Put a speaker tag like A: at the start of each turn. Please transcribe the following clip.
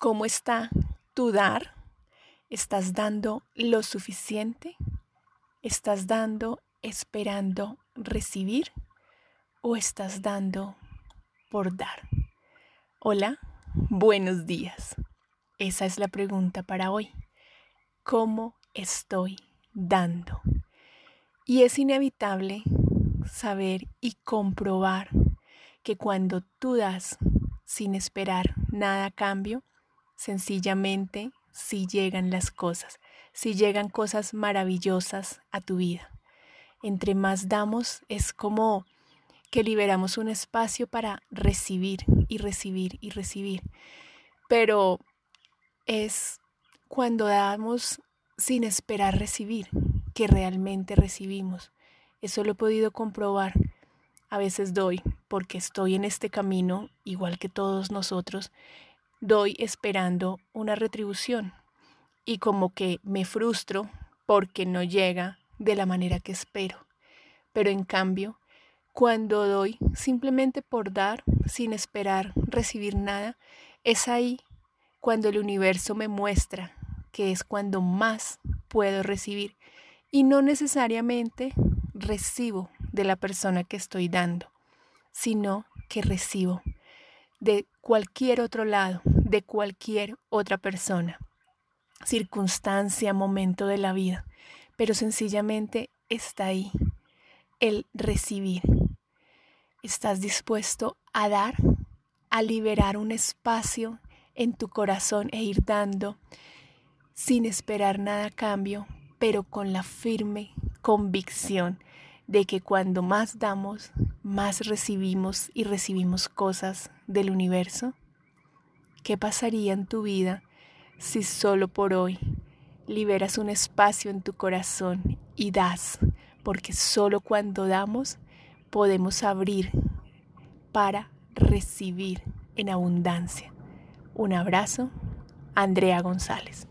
A: ¿Cómo está tu dar? ¿Estás dando lo suficiente? ¿Estás dando esperando recibir? ¿O estás dando por dar? Hola, buenos días. Esa es la pregunta para hoy. ¿Cómo estoy dando? Y es inevitable saber y comprobar que cuando tú das sin esperar nada a cambio, sencillamente si llegan las cosas, si llegan cosas maravillosas a tu vida. Entre más damos es como que liberamos un espacio para recibir y recibir y recibir. Pero es cuando damos sin esperar recibir que realmente recibimos. Eso lo he podido comprobar. A veces doy porque estoy en este camino, igual que todos nosotros, doy esperando una retribución y como que me frustro porque no llega de la manera que espero. Pero en cambio, cuando doy simplemente por dar, sin esperar recibir nada, es ahí cuando el universo me muestra que es cuando más puedo recibir y no necesariamente recibo de la persona que estoy dando, sino que recibo de cualquier otro lado, de cualquier otra persona, circunstancia, momento de la vida, pero sencillamente está ahí el recibir. ¿Estás dispuesto a dar, a liberar un espacio en tu corazón e ir dando sin esperar nada a cambio, pero con la firme convicción de que cuando más damos, más recibimos y recibimos cosas del universo? ¿Qué pasaría en tu vida si solo por hoy liberas un espacio en tu corazón y das? Porque solo cuando damos podemos abrir para recibir en abundancia. Un abrazo, Andrea González.